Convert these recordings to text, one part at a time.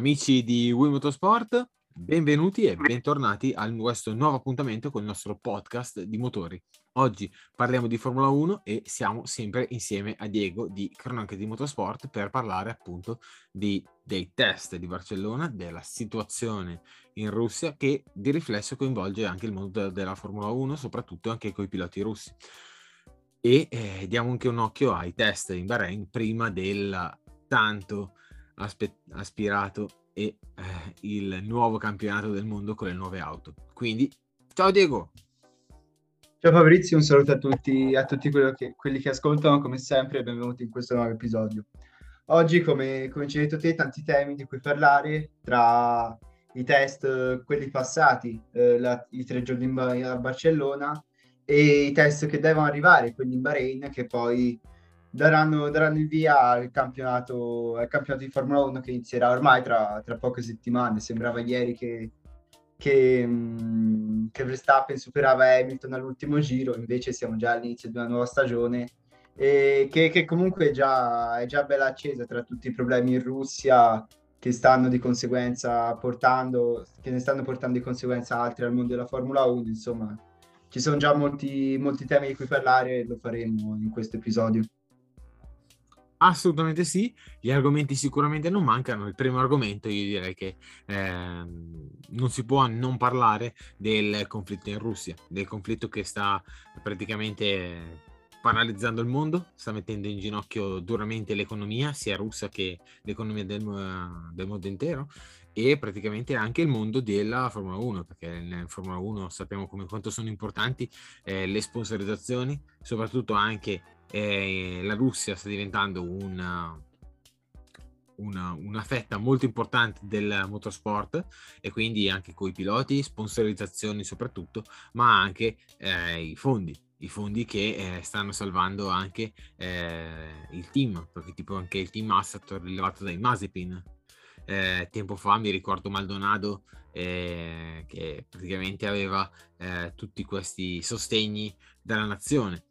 Amici di Wii Motorsport, benvenuti e bentornati a questo nuovo appuntamento con il nostro podcast di motori. Oggi parliamo di Formula 1 e siamo sempre insieme a Diego di Cronache di Motorsport per parlare appunto di- dei test di Barcellona, della situazione in Russia che di riflesso coinvolge anche il mondo de- della Formula 1, soprattutto anche con i piloti russi. E eh, diamo anche un occhio ai test in Bahrain prima del tanto aspe- aspirato e eh, il nuovo campionato del mondo con le nuove auto. Quindi, ciao Diego! Ciao Fabrizio, un saluto a tutti, a tutti che- quelli che ascoltano, come sempre, benvenuti in questo nuovo episodio. Oggi, come, come ci hai detto te, tanti temi di cui parlare, tra i test, quelli passati, eh, la- i tre giorni a Barcellona, e i test che devono arrivare, quelli in Bahrain, che poi daranno, daranno il via al campionato, al campionato di Formula 1 che inizierà ormai tra, tra poche settimane. Sembrava ieri che che, mh, che Verstappen superava Hamilton all'ultimo giro, invece siamo già all'inizio di una nuova stagione e che, che comunque è già, è già bella accesa tra tutti i problemi in Russia che stanno di conseguenza portando, che ne stanno portando di conseguenza altri al mondo della Formula 1, insomma, ci sono già molti, molti temi di cui parlare e lo faremo in questo episodio. Assolutamente sì, gli argomenti sicuramente non mancano. Il primo argomento, io direi che ehm, non si può non parlare del conflitto in Russia, del conflitto che sta praticamente paralizzando il mondo, sta mettendo in ginocchio duramente l'economia, sia russa che l'economia del, mo- del mondo intero e praticamente anche il mondo della Formula 1, perché in Formula 1 sappiamo come, quanto sono importanti eh, le sponsorizzazioni, soprattutto anche eh, la Russia sta diventando una, una, una fetta molto importante del motorsport e quindi anche con i piloti, sponsorizzazioni soprattutto, ma anche eh, i fondi. I fondi che eh, stanno salvando anche eh, il team, perché tipo anche il team Assat rilevato dai Mazepin. Eh, tempo fa mi ricordo Maldonado eh, che praticamente aveva eh, tutti questi sostegni dalla nazione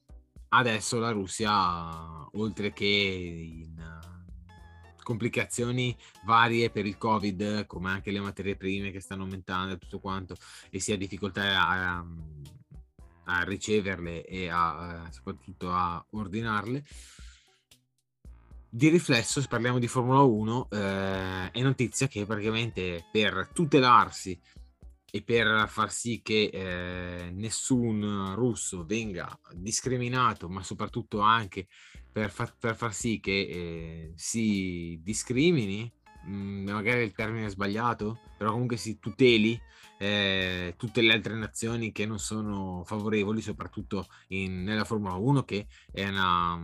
adesso la Russia, oltre che in uh, complicazioni varie per il Covid, come anche le materie prime che stanno aumentando e tutto quanto, e si ha difficoltà a, a riceverle e a, uh, soprattutto a ordinarle. Di riflesso, se parliamo di Formula 1, eh, è notizia che praticamente per tutelarsi e per far sì che eh, nessun russo venga discriminato, ma soprattutto anche per, fa- per far sì che eh, si discrimini, mh, magari il termine è sbagliato, però comunque si tuteli eh, tutte le altre nazioni che non sono favorevoli, soprattutto in- nella Formula 1, che è, una,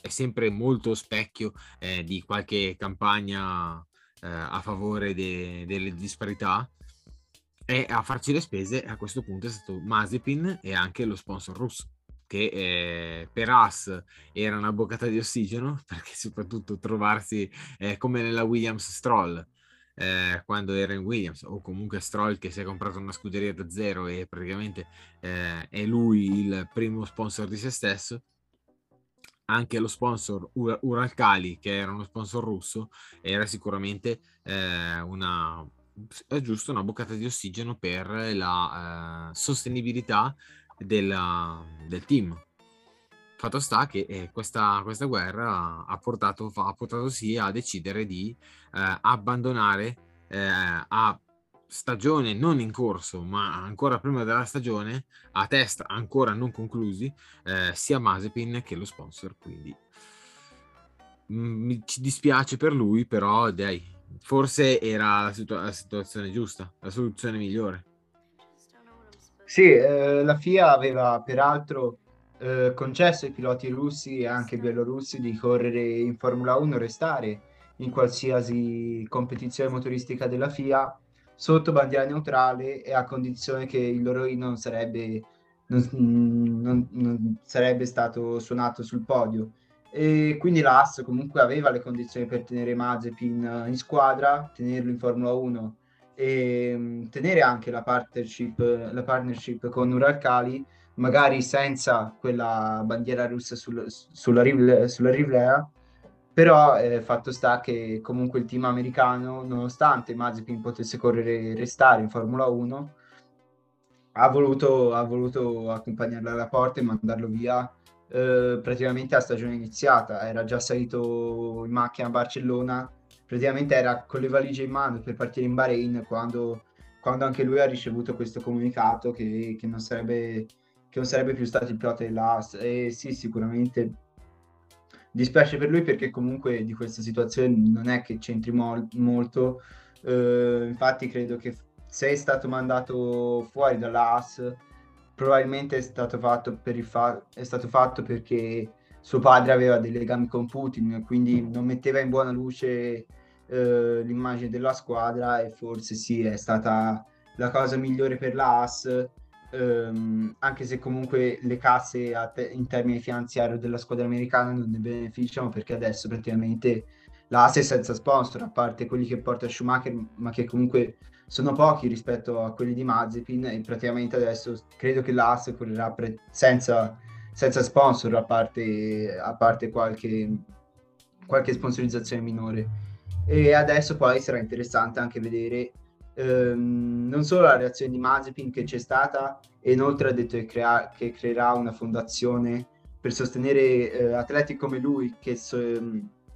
è sempre molto specchio eh, di qualche campagna eh, a favore de- delle disparità e a farci le spese a questo punto è stato Mazepin e anche lo sponsor russo che eh, per As era una boccata di ossigeno perché soprattutto trovarsi eh, come nella Williams Stroll eh, quando era in Williams o comunque Stroll che si è comprato una scuderia da zero e praticamente eh, è lui il primo sponsor di se stesso. Anche lo sponsor Ur- Uralkali che era uno sponsor russo era sicuramente eh, una è giusto una boccata di ossigeno per la eh, sostenibilità della- del team. Fatto sta che eh, questa, questa guerra ha portato, ha portato sì a decidere di eh, abbandonare eh, a stagione non in corso, ma ancora prima della stagione, a test ancora non conclusi, eh, sia Mazepin che lo sponsor. Quindi mm, mi ci dispiace per lui, però dai, forse era la, situa- la situazione giusta, la soluzione migliore. Sì, eh, la FIA aveva peraltro eh, concesso ai piloti russi e anche bielorussi di correre in Formula 1, restare in qualsiasi competizione motoristica della FIA sotto bandiera neutrale e a condizione che il loro inno sarebbe, non, non, non sarebbe stato suonato sul podio. E quindi l'AS comunque aveva le condizioni per tenere Mazepin in squadra, tenerlo in Formula 1 e mm, tenere anche la partnership, la partnership con Uralcali, magari senza quella bandiera russa sul, sulla, riv, sulla rivlea, però eh, fatto sta che comunque il team americano, nonostante Mazepin potesse correre e restare in Formula 1, ha voluto, ha voluto accompagnarlo alla porta e mandarlo via eh, praticamente a stagione iniziata. Era già salito in macchina a Barcellona, praticamente era con le valigie in mano per partire in Bahrain quando, quando anche lui ha ricevuto questo comunicato che, che, non sarebbe, che non sarebbe più stato il pilota dell'AS. E sì, sicuramente dispiace per lui perché comunque di questa situazione non è che c'entri mol- molto. Uh, infatti credo che se è stato mandato fuori dall'AS probabilmente è stato fatto, per il fa- è stato fatto perché suo padre aveva dei legami con Putin, quindi non metteva in buona luce uh, l'immagine della squadra e forse sì, è stata la cosa migliore per l'AS ehm, anche se comunque le casse te- in termini finanziari della squadra americana non ne beneficiano perché adesso praticamente l'AS è senza sponsor, a parte quelli che porta Schumacher, ma che comunque sono pochi rispetto a quelli di Mazepin e praticamente adesso credo che l'AS correrà pre- senza, senza, sponsor, a parte, a parte qualche, qualche sponsorizzazione minore. E adesso poi sarà interessante anche vedere ehm, non solo la reazione di Mazepin che c'è stata, e inoltre ha detto che, crea- che creerà una fondazione per sostenere eh, atleti come lui che, so-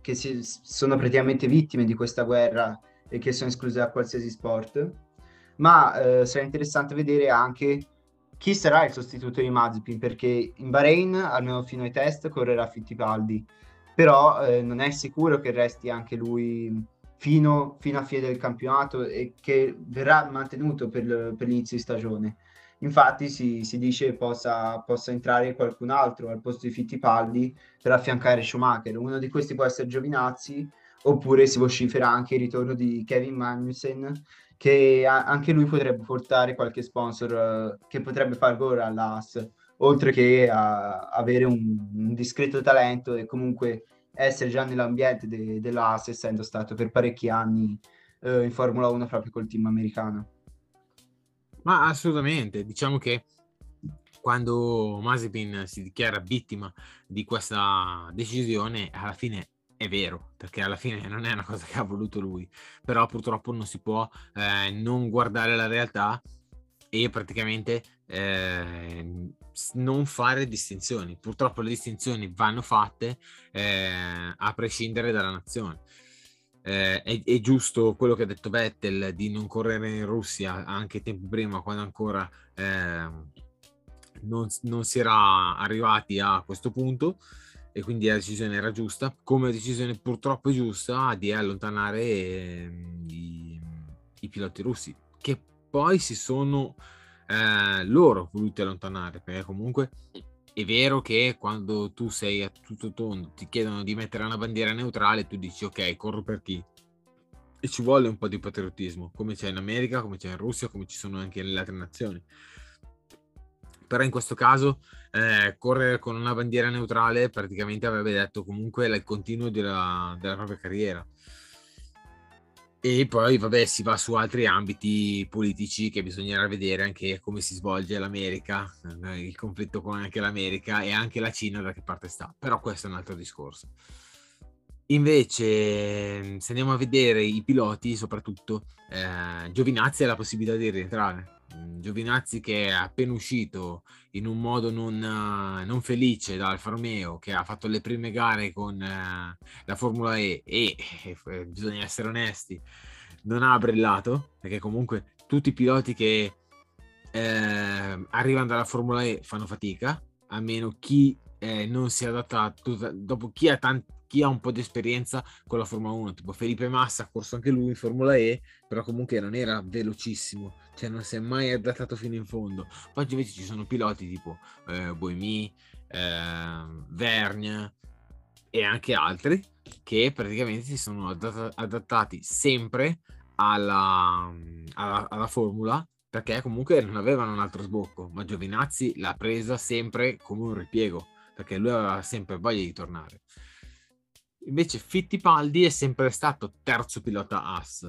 che si- sono praticamente vittime di questa guerra e che sono escluse da qualsiasi sport. Ma eh, sarà interessante vedere anche chi sarà il sostituto di Mazepin perché in Bahrain, almeno fino ai test, correrà Fittipaldi, però eh, non è sicuro che resti anche lui fino, fino a fine del campionato e che verrà mantenuto per, per l'inizio di stagione. Infatti si, si dice possa, possa, entrare qualcun altro al posto di Fittipaldi per affiancare Schumacher. Uno di questi può essere Giovinazzi oppure si vocifera anche il ritorno di Kevin Magnussen che a, anche lui potrebbe portare qualche sponsor uh, che potrebbe far gola all'AS oltre che a avere un, un discreto talento e comunque essere già nell'ambiente de- dell'AS, essendo stato per parecchi anni eh, in Formula 1 proprio col team americano. Ma assolutamente, diciamo che quando Mazepin si dichiara vittima di questa decisione, alla fine è vero, perché alla fine non è una cosa che ha voluto lui, però purtroppo non si può eh, non guardare la realtà e praticamente eh, non fare distinzioni. Purtroppo le distinzioni vanno fatte eh, a prescindere dalla nazione. Eh, è, è, giusto quello che ha detto Vettel di non correre in Russia anche tempo prima, quando ancora eh, non, non, si era arrivati a questo punto e quindi la decisione era giusta, come la decisione purtroppo giusta di allontanare eh, i, i piloti russi, che poi si sono eh, loro voluti allontanare, perché comunque è vero che quando tu sei a tutto tondo ti chiedono di mettere una bandiera neutrale, tu dici ok, corro per chi? E ci vuole un po' di patriottismo, come c'è in America, come c'è in Russia, come ci sono anche nelle altre nazioni. Però in questo caso eh, correre con una bandiera neutrale praticamente avrebbe detto comunque il continuo della, della propria carriera. E poi, vabbè, si va su altri ambiti politici che bisognerà vedere anche come si svolge l'America, eh, il conflitto con anche l'America e anche la Cina da che parte sta. Però questo è un altro discorso. Invece, se andiamo a vedere i piloti, soprattutto, eh, Giovinazzi ha la possibilità di rientrare. Mm, Giovinazzi che è appena uscito in un modo non, non felice da Alfa Romeo, che ha fatto le prime gare con eh, la Formula E e, eh, bisogna essere onesti, non ha brillato, perché comunque tutti i piloti che eh, arrivano dalla Formula E fanno fatica, a meno chi eh, non si è adattato, dopo chi ha tanti chi ha un po' di esperienza con la Formula 1, tipo Felipe Massa ha corso anche lui in Formula E, però comunque non era velocissimo, cioè non si è mai adattato fino in fondo. Poi invece ci sono piloti tipo eh, Boemi, eh, Vergne e anche altri che praticamente si sono adatt- adattati sempre alla, alla, alla formula perché comunque non avevano un altro sbocco, ma Giovinazzi l'ha presa sempre come un ripiego, perché lui aveva sempre voglia di tornare. Invece Fittipaldi è sempre stato terzo pilota AS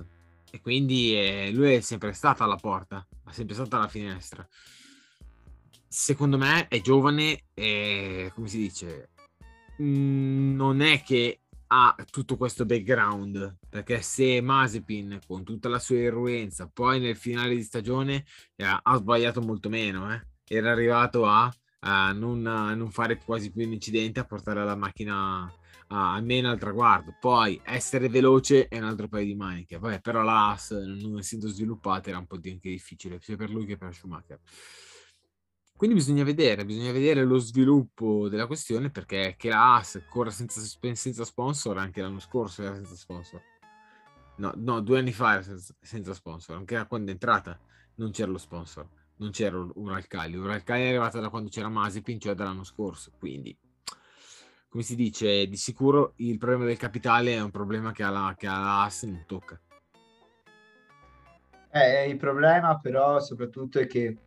e quindi eh, lui è sempre stato alla porta, è sempre stato alla finestra. Secondo me è giovane e, come si dice, mm, non è che ha tutto questo background perché se Mazepin con tutta la sua irruenza poi nel finale di stagione eh, ha sbagliato molto meno eh. era arrivato a, a, non, a, non, fare quasi più un incidente a portare la macchina a, almeno al traguardo poi essere veloce è un altro paio di maniche Vabbè, però la non essendo sviluppata era un po' anche difficile sia per lui che per Schumacher quindi bisogna vedere, bisogna vedere lo sviluppo della questione perché che la AS corra senza, senza sponsor anche l'anno scorso era senza sponsor. No, no, due anni fa era senza, senza sponsor, anche quando è entrata non c'era lo sponsor, non c'era Uralcali. Uralcali è arrivata da quando c'era Mazepin, cioè dall'anno scorso, quindi come si dice, di sicuro il problema del capitale è un problema che alla, che alla AS non tocca. Eh, il problema però soprattutto è che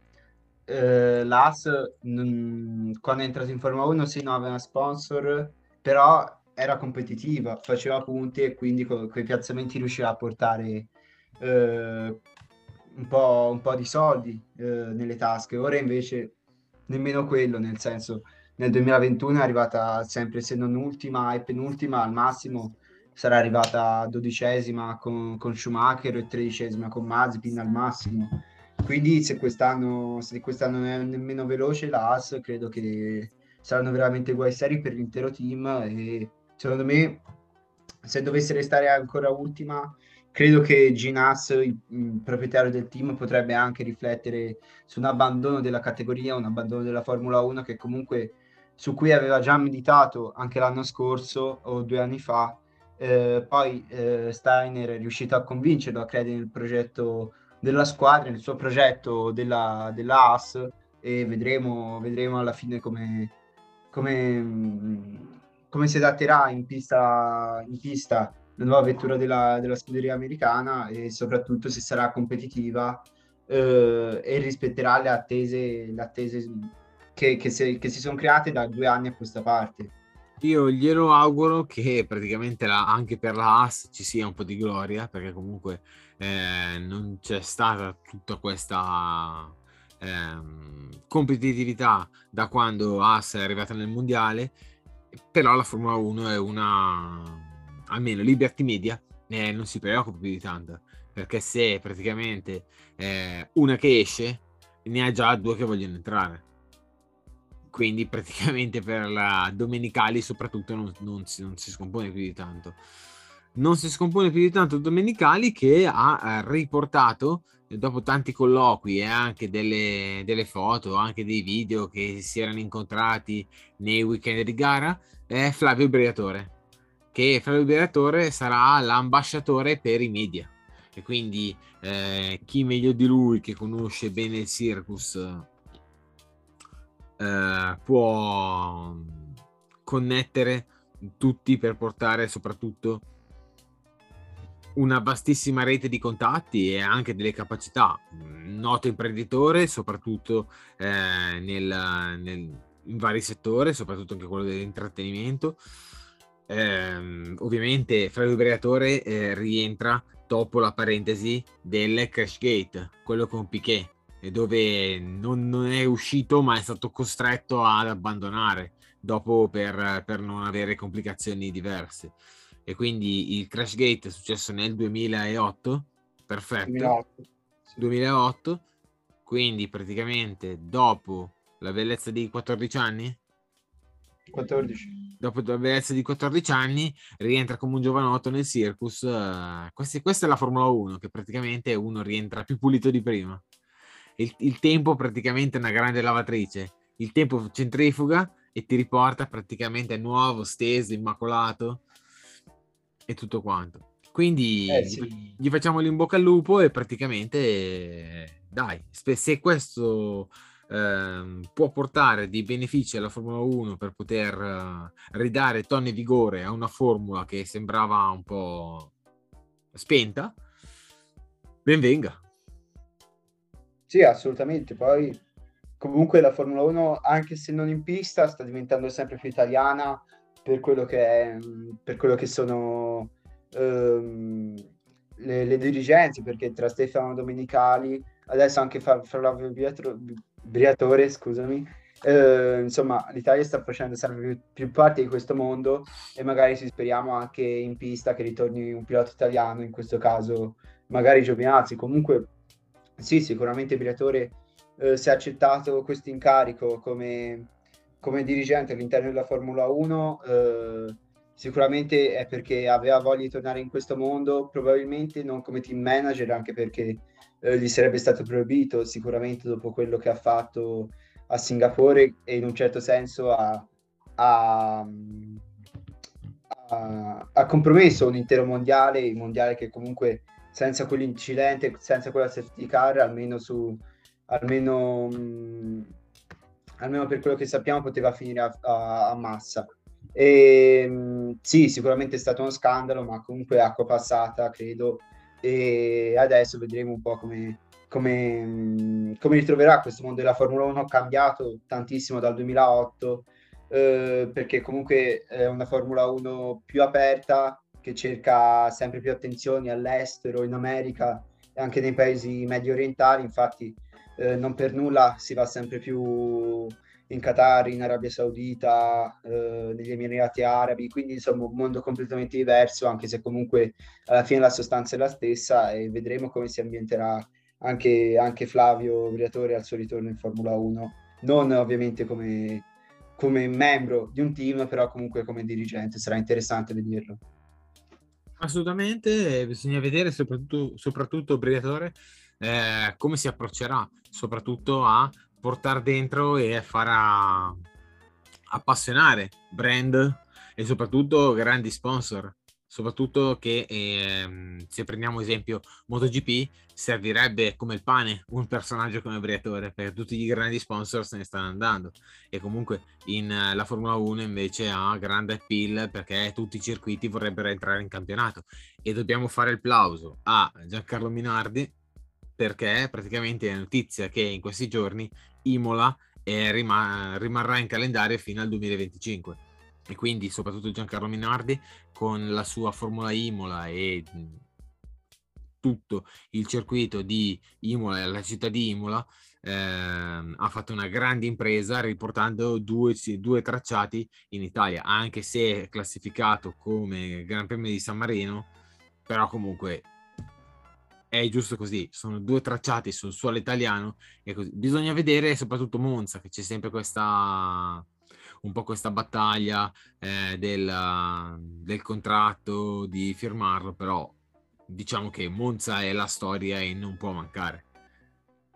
eh, l'AS non, quando è entrato in Formula 1 sì, non aveva sponsor, però era competitiva, faceva punti e quindi con quei piazzamenti riusciva a portare eh, un, po', un, po', di soldi eh, nelle tasche. Ora invece nemmeno quello, nel senso nel 2021 è arrivata sempre se non ultima e penultima al massimo sarà arrivata dodicesima con, con Schumacher e tredicesima con Mazepin al massimo. Quindi se quest'anno, se quest'anno non è nemmeno veloce la AS, credo che saranno veramente guai seri per l'intero team e secondo me se dovesse restare ancora ultima credo che Ginas, il, il, proprietario del team, potrebbe anche riflettere su un abbandono della categoria, un abbandono della Formula 1 che comunque su cui aveva già meditato anche l'anno scorso o due anni fa. Eh, poi eh, Steiner è riuscito a convincerlo a credere nel progetto della squadra, nel suo progetto della, della AS e vedremo, vedremo alla fine come, come, come si adatterà in pista, in pista la nuova vettura della, della, scuderia americana e soprattutto se sarà competitiva eh, e rispetterà le attese, le attese che, che, se, che si sono create da due anni a questa parte. Io glielo auguro che praticamente la, anche per la AS ci sia un po' di gloria, perché comunque eh, non c'è stata tutta questa eh, competitività da quando AS è arrivata nel mondiale, però la Formula 1 è una, almeno Liberty Media, eh, non si preoccupa più di tanto, perché se praticamente eh, una che esce, ne ha già due che vogliono entrare quindi praticamente per la domenicali soprattutto non, non, si, non, si, scompone più di tanto. Non si scompone più di tanto domenicali che ha eh, riportato dopo tanti colloqui e anche delle, delle, foto, anche dei video che si erano incontrati nei weekend di gara, è Flavio Briatore, che Flavio Briatore sarà l'ambasciatore per i media. E quindi eh, chi meglio di lui che conosce bene il circus eh, può connettere tutti per portare soprattutto una vastissima rete di contatti e anche delle capacità. Noto imprenditore, soprattutto eh, nel, nel, in vari settori, soprattutto anche quello dell'intrattenimento. Eh, ovviamente Flavio Briatore eh, rientra dopo la parentesi del Crash Gate, quello con Piquet, dove non, non, è uscito ma è stato costretto ad abbandonare dopo per, per, non avere complicazioni diverse. E quindi il crash gate è successo nel 2008 perfetto. 2008, sì. 2008 quindi praticamente dopo la bellezza di 14 anni? 14 dopo la bellezza di 14 anni rientra come un giovanotto nel circus uh, questi, questa è la Formula 1 che praticamente uno rientra più pulito di prima il, il tempo praticamente è una grande lavatrice, il tempo centrifuga e ti riporta praticamente nuovo, steso, immacolato e tutto quanto. Quindi Eh, gli, sì. gli facciamo l'in bocca al lupo e praticamente eh, dai, se questo ehm, può portare dei benefici alla Formula 1 per poter eh, ridare tonne e vigore a una formula che sembrava un po' spenta, ben venga. Sì, assolutamente. Poi comunque la Formula 1, anche se non in pista, sta diventando sempre più italiana per quello che è, per quello che sono ehm, le, le dirigenze, perché tra Stefano Domenicali, adesso anche Flavio Briatro- Briatore, scusami, eh, insomma, l'Italia sta facendo sempre più, più parte di questo mondo e magari si speriamo anche in pista che ritorni un pilota italiano, in questo caso magari Giovinazzi. Comunque sì, sicuramente Briatore eh, si è accettato questo incarico come, come dirigente all'interno della Formula 1, eh, sicuramente è perché aveva voglia di tornare in questo mondo, probabilmente non come team manager, anche perché eh, gli sarebbe stato proibito sicuramente dopo quello che ha fatto a Singapore e in un certo senso ha, ha- ha- ha compromesso un intero mondiale, il mondiale che comunque senza quell'incidente, senza quella safety car, almeno su almeno, mh, almeno per quello che sappiamo poteva finire a, a- a massa. E, mh, sì, sicuramente è stato uno scandalo, ma comunque acqua passata, credo, e adesso vedremo un po' come, come, mh, come ritroverà questo mondo della Formula 1 cambiato tantissimo dal 2008 eh, perché comunque è una Formula 1 più aperta che cerca sempre più attenzioni all'estero, in America e anche nei paesi medio orientali, infatti eh, non per nulla si va sempre più in Qatar, in Arabia Saudita, eh, negli Emirati Arabi, quindi insomma un mondo completamente diverso, anche se comunque alla fine la sostanza è la stessa e vedremo come si ambienterà anche, anche Flavio Briatore al suo ritorno in Formula 1, non ovviamente come, come membro di un team, però comunque come dirigente, sarà interessante vederlo. Assolutamente, bisogna vedere soprattutto, soprattutto Briatore eh, come si approccerà, soprattutto a portare dentro e a far appassionare brand e soprattutto grandi sponsor. Soprattutto che ehm, se prendiamo esempio MotoGP servirebbe come il pane un personaggio come Briatore perché tutti i grandi sponsor se ne stanno andando. E comunque in eh, la Formula 1 invece ha grande appeal perché tutti i circuiti vorrebbero entrare in campionato. E dobbiamo fare il plauso a Giancarlo Minardi perché praticamente è notizia che in questi giorni Imola eh, rima- rimarrà in calendario fino al 2025 e quindi soprattutto Giancarlo Minardi con la sua Formula Imola e tutto il circuito di Imola e la città di Imola ehm, ha fatto una grande impresa riportando due, due tracciati in Italia, anche se è classificato come Gran Premio di San Marino, però comunque è giusto così, sono due tracciati sul suolo italiano e così. Bisogna vedere soprattutto Monza, che c'è sempre questa un po' questa battaglia eh, del, del contratto, di firmarlo, però diciamo che Monza è la storia e non può mancare.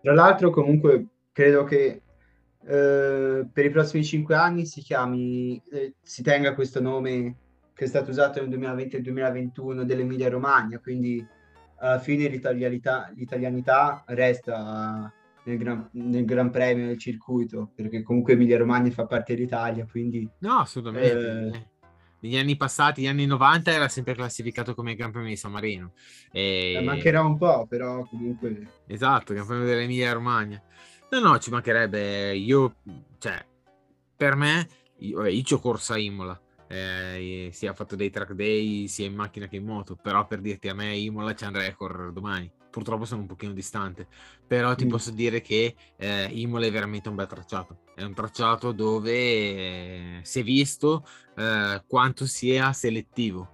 Tra l'altro, comunque, credo che eh, per i prossimi cinque anni si chiami, eh, si tenga questo nome che è stato usato nel 2020 e 2021 dell'Emilia Romagna, quindi alla fine l'italianità, l'italianità resta nel gran, nel gran premio del circuito, perché comunque Emilia Romagna fa parte dell'Italia, quindi No, assolutamente. Eh. Negli anni passati, negli anni 90, era sempre classificato come Gran Premio di San Marino. E... eh, mancherà un po', però comunque... Esatto, Gran Premio dell'Emilia Romagna. No, no, ci mancherebbe. Io, cioè, per me, io, vabbè, io ci ho corsa a Imola. Eh, sia fatto dei track day sia in macchina che in moto. Però per dirti a me, Imola andrei a correre domani. Purtroppo sono un pochino distante. Però ti Mm. posso dire che eh, Imola è veramente un bel tracciato. È un tracciato dove eh, si è visto eh, quanto sia selettivo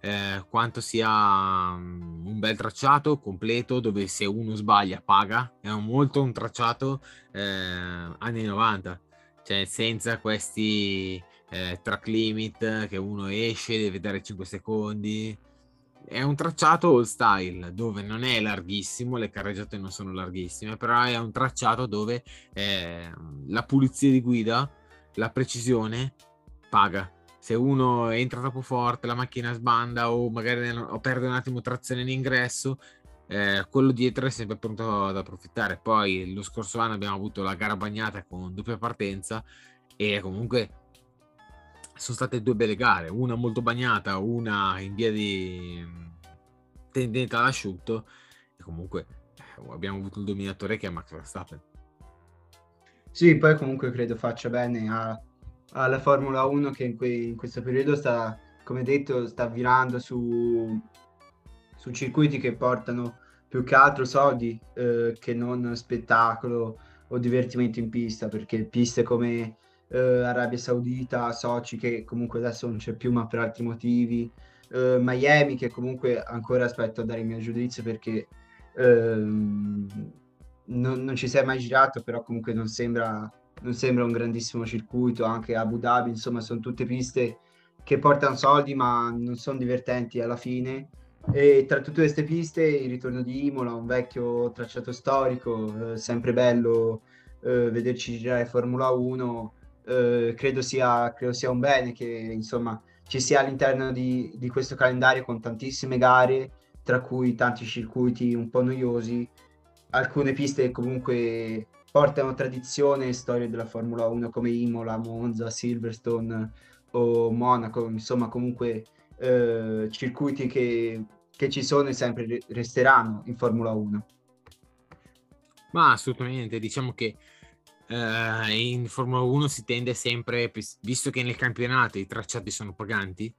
eh, quanto sia mm, un bel tracciato completo dove se uno sbaglia paga è un- molto un tracciato eh, anni 90 cioè senza questi eh, track limit che uno esce deve dare 5 secondi è un tracciato old style dove non è larghissimo le carreggiate non sono larghissime però è un tracciato dove eh, la pulizia di guida la precisione paga. Se uno entra troppo forte, la macchina sbanda o magari o perde un attimo trazione in ingresso, eh, quello dietro è sempre pronto ad approfittare. Poi lo scorso anno abbiamo avuto la gara bagnata con doppia partenza e comunque sono state due belle gare, una molto bagnata, una in via di tendente all'asciutto e comunque eh, abbiamo avuto il dominatore che è Max Verstappen. Sì, poi comunque credo faccia bene a, alla Formula 1 che in, que, in, questo periodo sta, come detto, sta virando su, su circuiti che portano più che altro soldi eh, che non spettacolo o divertimento in pista, perché piste come eh, Arabia Saudita, Sochi che comunque adesso non c'è più ma per altri motivi, eh, Miami che comunque ancora aspetto a dare il mio giudizio perché ehm, non, non, ci è mai girato, però comunque non sembra, non sembra un grandissimo circuito, anche Abu Dhabi, insomma sono tutte piste che portano soldi ma non sono divertenti alla fine. E tra tutte queste piste il ritorno di Imola, un vecchio tracciato storico, eh, sempre bello eh, vederci girare Formula 1, eh, credo, sia, credo sia un bene che insomma ci sia all'interno di, di questo calendario con tantissime gare, tra cui tanti circuiti un po' noiosi, alcune piste che comunque portano tradizione e storie della Formula 1 come Imola, Monza, Silverstone o Monaco, insomma comunque eh, circuiti che, che ci sono e sempre resteranno in Formula 1. Ma assolutamente, diciamo che Uh, in Formula 1 si tende sempre, visto che nel campionato i tracciati sono paganti,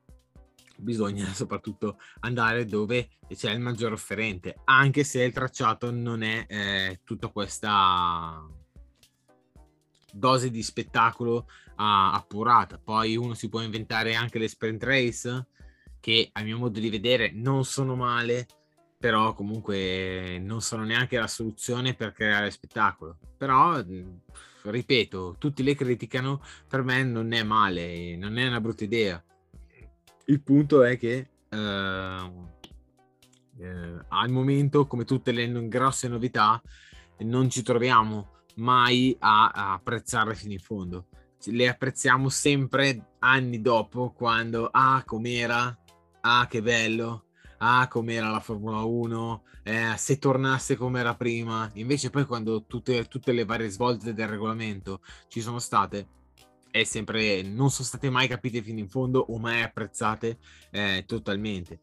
bisogna soprattutto andare dove c'è il maggior offerente, anche se il tracciato non è eh, tutta questa dose di spettacolo uh, appurata. Poi uno si può inventare anche le sprint race, che a mio modo di vedere non sono male, però comunque non sono neanche la soluzione per creare spettacolo. Però, ripeto, tutti le criticano, per me non è male, non è una brutta idea. Il punto è che eh, eh, al momento, come tutte le grosse novità, non ci troviamo mai a, a apprezzarle fino in fondo. Le apprezziamo sempre anni dopo, quando, ah, com'era, ah, che bello, ah com'era la Formula 1, eh, se tornasse come era prima, invece poi quando tutte, tutte, le varie svolte del regolamento ci sono state, è sempre, non sono state mai capite fino in fondo o mai apprezzate eh, totalmente.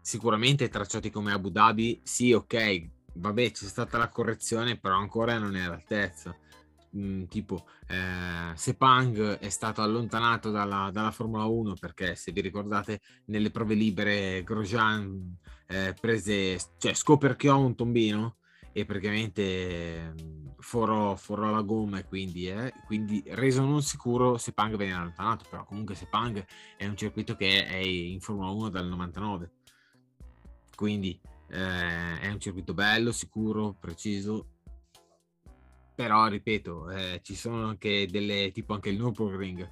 Sicuramente tracciati come Abu Dhabi, sì ok, vabbè c'è stata la correzione, però ancora non è all'altezza mh, tipo eh, Sepang è stato allontanato dalla, dalla, Formula 1 perché se vi ricordate nelle prove libere Grosjean eh, prese, cioè scoperchiò un tombino e praticamente forò, forò la gomma e quindi, eh, quindi reso non sicuro Sepang venne allontanato però comunque Sepang è un circuito che è in Formula 1 dal 99 quindi eh, è un circuito bello, sicuro, preciso però ripeto eh, ci sono anche delle tipo anche il Nürburgring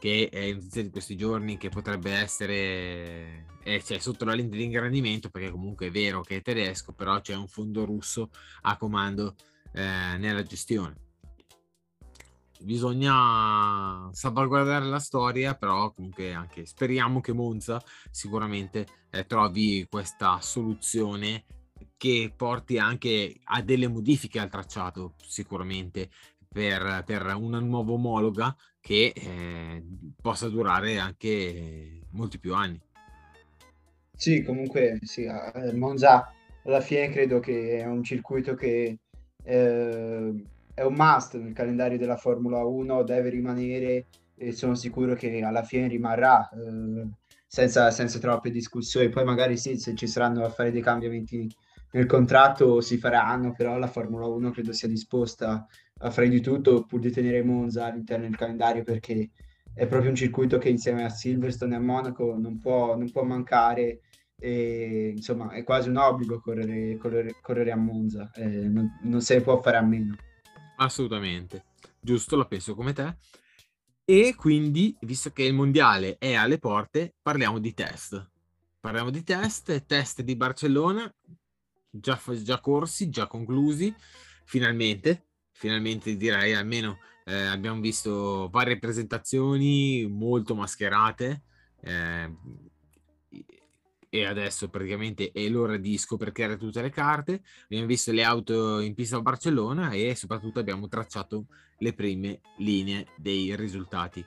che è notizia di questi giorni che potrebbe essere eh, cioè, sotto la lente di ingrandimento perché comunque è vero che è tedesco però c'è un fondo russo a comando eh, nella gestione. Bisogna salvaguardare la storia però comunque anche speriamo che Monza sicuramente eh, trovi questa soluzione che porti anche a delle modifiche al tracciato sicuramente per, per una nuova omologa che eh, possa durare anche molti più anni. Sì, comunque sì, Monza alla fine credo che è un circuito che eh, è un must nel calendario della Formula 1, deve rimanere e sono sicuro che alla fine rimarrà eh, senza, senza troppe discussioni. Poi magari sì, se ci saranno a fare dei cambiamenti nel contratto si faranno, però la Formula 1 credo sia disposta a fare di tutto pur di tenere Monza all'interno del calendario perché è proprio un circuito che insieme a Silverstone e a Monaco non può, non può mancare e insomma è quasi un obbligo correre, correre, correre a Monza, eh, non, non se ne può fare a meno. Assolutamente, giusto, la penso come te. E quindi, visto che il mondiale è alle porte, parliamo di test. Parliamo di test, test di Barcellona, già, già corsi, già conclusi, finalmente, finalmente direi almeno eh, abbiamo visto varie presentazioni molto mascherate eh, e adesso praticamente è l'ora di scoperchiare tutte le carte. Abbiamo visto le auto in pista a Barcellona e soprattutto abbiamo tracciato le prime linee dei risultati.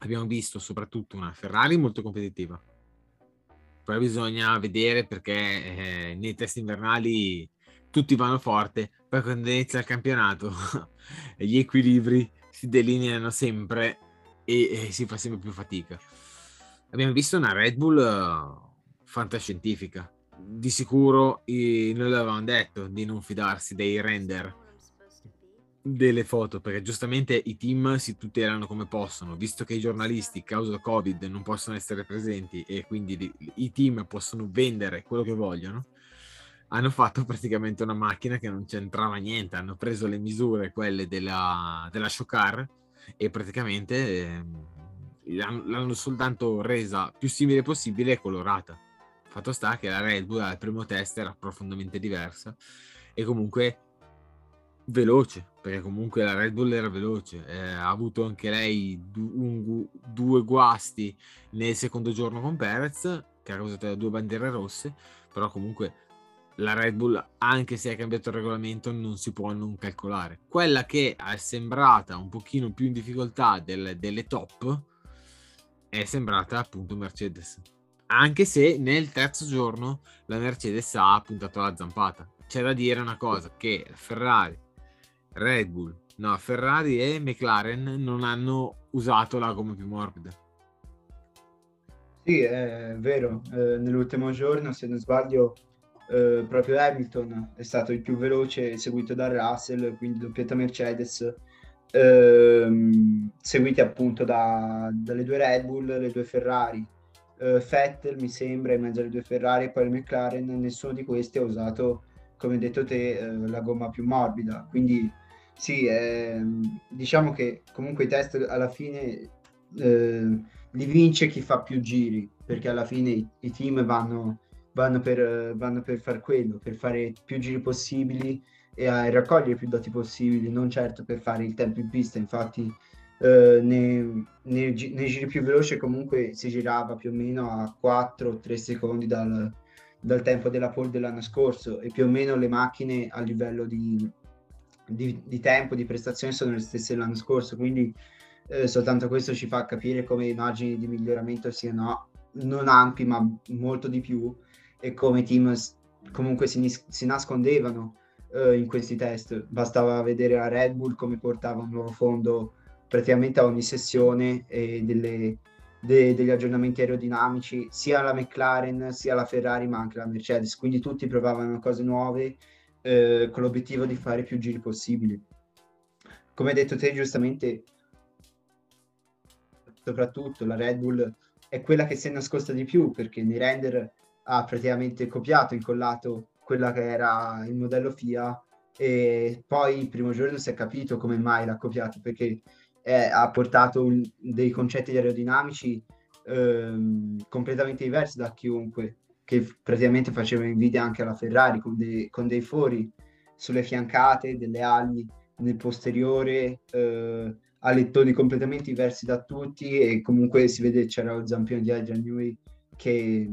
Abbiamo visto soprattutto una Ferrari molto competitiva. Poi bisogna vedere perché eh, nei test invernali tutti vanno forte, poi quando inizia il campionato gli equilibri si delineano sempre e, e si fa sempre più fatica abbiamo visto una Red Bull uh, fantascientifica. Di sicuro eh, noi l'avevamo detto di non fidarsi dei render delle foto perché giustamente i team si tutelano come possono visto che i giornalisti causa covid non possono essere presenti e quindi i team possono vendere quello che vogliono hanno fatto praticamente una macchina che non c'entrava niente hanno preso le misure quelle della, della Showcar e praticamente eh, l'hanno soltanto resa più simile possibile e colorata. Fatto sta che la Red Bull al primo test era profondamente diversa e comunque veloce, perché comunque la Red Bull era veloce, eh, ha avuto anche lei du- un, due guasti nel secondo giorno con Perez, che ha causato due bandiere rosse, però comunque la Red Bull, anche se ha cambiato il regolamento, non si può non calcolare. Quella che è sembrata un pochino più in difficoltà del, delle top, è sembrata appunto Mercedes. Anche se nel terzo giorno la Mercedes ha puntato la zampata. C'è da dire una cosa, che Ferrari, Red Bull, no, Ferrari e McLaren non hanno usato la gomma più morbida. Sì, è vero. Eh, nell'ultimo giorno, se non sbaglio, eh, proprio Hamilton è stato il più veloce, seguito da Russell, quindi doppietta Mercedes ehm, seguiti appunto da, dalle due Red Bull, le due Ferrari. Uh, Vettel mi sembra in mezzo alle due Ferrari e poi il McLaren, nessuno di questi ha usato, come detto te, uh, la gomma più morbida. Quindi sì, ehm, diciamo che comunque i test alla fine eh, li vince chi fa più giri, perché alla fine i, i team vanno, vanno, per, vanno per far quello, per fare più giri possibili e a raccogliere più dati possibili, non certo per fare il tempo in pista. Infatti, eh, nei, nei, nei, giri più veloci comunque si girava più o meno a 4-3 secondi dal, dal, tempo della pole dell'anno scorso e più o meno le macchine a livello di, di, di tempo, di prestazione sono le stesse dell'anno scorso, quindi eh, soltanto questo ci fa capire come i margini di miglioramento siano non ampi ma molto di più e come i team comunque si, si nascondevano uh, in questi test. Bastava vedere la Red Bull come portava un nuovo fondo praticamente a ogni sessione e delle, de, degli aggiornamenti aerodinamici, sia la McLaren, sia la Ferrari, ma anche la Mercedes. Quindi tutti provavano cose nuove eh, con l'obiettivo di fare più giri possibili. Come hai detto te giustamente, soprattutto la Red Bull è quella che si è nascosta di più perché nei render ha praticamente copiato, incollato quella che era il modello FIA e poi il primo giorno si è capito come mai l'ha copiato perché è, ha portato un, dei concetti aerodinamici ehm, completamente diversi da chiunque che praticamente faceva invidia anche alla Ferrari con, de, con dei fori sulle fiancate, delle ali nel posteriore, eh, alettoni completamente diversi da tutti e comunque si vede c'era lo zampino di Adrian Newey che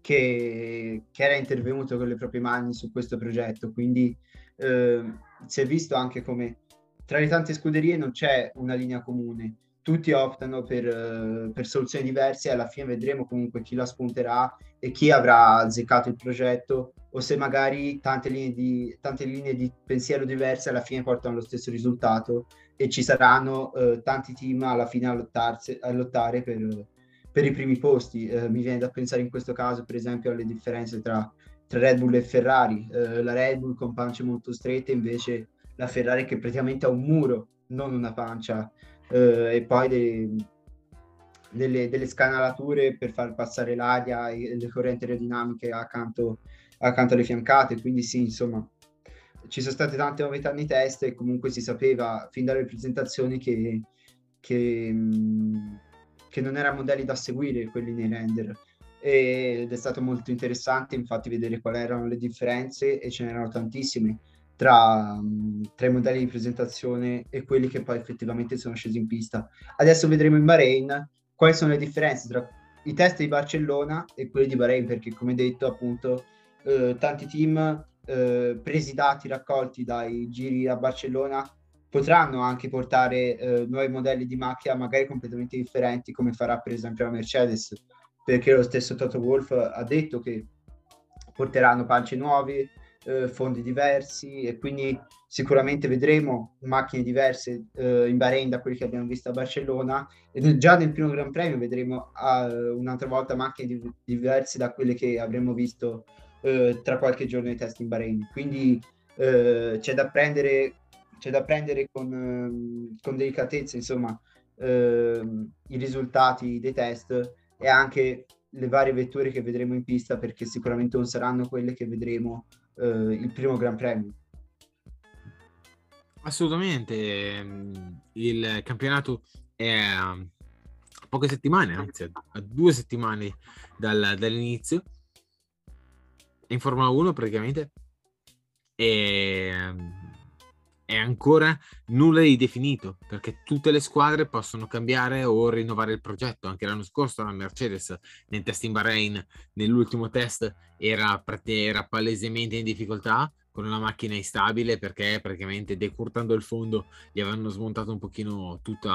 che, che, era intervenuto con le proprie mani su questo progetto. Quindi eh, si è visto anche come tra le tante scuderie non c'è una linea comune, tutti optano per, uh, per, soluzioni diverse e alla fine vedremo comunque chi la spunterà e chi avrà azzeccato il progetto o se magari tante linee di, tante linee di pensiero diverse alla fine portano allo stesso risultato e ci saranno uh, tanti team alla fine a, a lottare per, per i primi posti. Eh, mi viene da pensare in questo caso, per esempio, alle differenze tra, tra Red Bull e Ferrari. Eh, la Red Bull con pance molto strette, invece la Ferrari che praticamente ha un muro, non una pancia, eh, e poi dei, delle, delle, scanalature per far passare l'aria e le correnti aerodinamiche accanto, accanto alle fiancate. Quindi sì, insomma, ci sono state tante novità nei test e comunque si sapeva fin dalle presentazioni che, che che non erano modelli da seguire quelli nei render ed è stato molto interessante infatti vedere quali erano le differenze e ce n'erano tantissime tra, mh, tra i modelli di presentazione e quelli che poi effettivamente sono scesi in pista. Adesso vedremo in Bahrain quali sono le differenze tra i test di Barcellona e quelli di Bahrain, perché come detto appunto eh, tanti team eh, presi dati raccolti dai giri a Barcellona potranno anche portare eh, nuovi modelli di macchina magari completamente differenti come farà per esempio la Mercedes perché lo stesso Toto Wolff ha detto che porteranno pance nuovi eh, fondi diversi e quindi sicuramente vedremo macchine diverse eh, in Bahrain da quelli che abbiamo visto a Barcellona e già nel primo Gran Premio vedremo uh, un'altra volta macchine di- diverse da quelle che avremo visto uh, tra qualche giorno ai test in Bahrain. Quindi uh, c'è da prendere c'è da prendere con, ehm, con delicatezza insomma ehm, i risultati dei test e anche le varie vetture che vedremo in pista perché sicuramente non saranno quelle che vedremo eh, il primo Gran Premio. Assolutamente, ehm, il campionato è a poche settimane, anzi a due settimane dal, dall'inizio. In Formula 1 praticamente è, è ancora nulla di definito perché tutte le squadre possono cambiare o rinnovare il progetto. Anche l'anno scorso la Mercedes nel test in Bahrain, nell'ultimo test, era, era palesemente in difficoltà con una macchina instabile perché praticamente decurtando il fondo gli avevano smontato un pochino tutta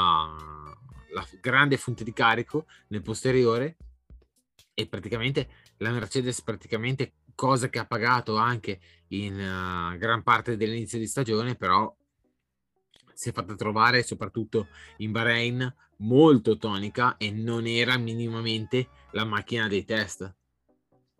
la grande fonte di carico nel posteriore e praticamente la Mercedes praticamente cosa che ha pagato anche in uh, gran parte dell'inizio di stagione però si è fatta trovare soprattutto in Bahrain molto tonica e non era minimamente la macchina dei test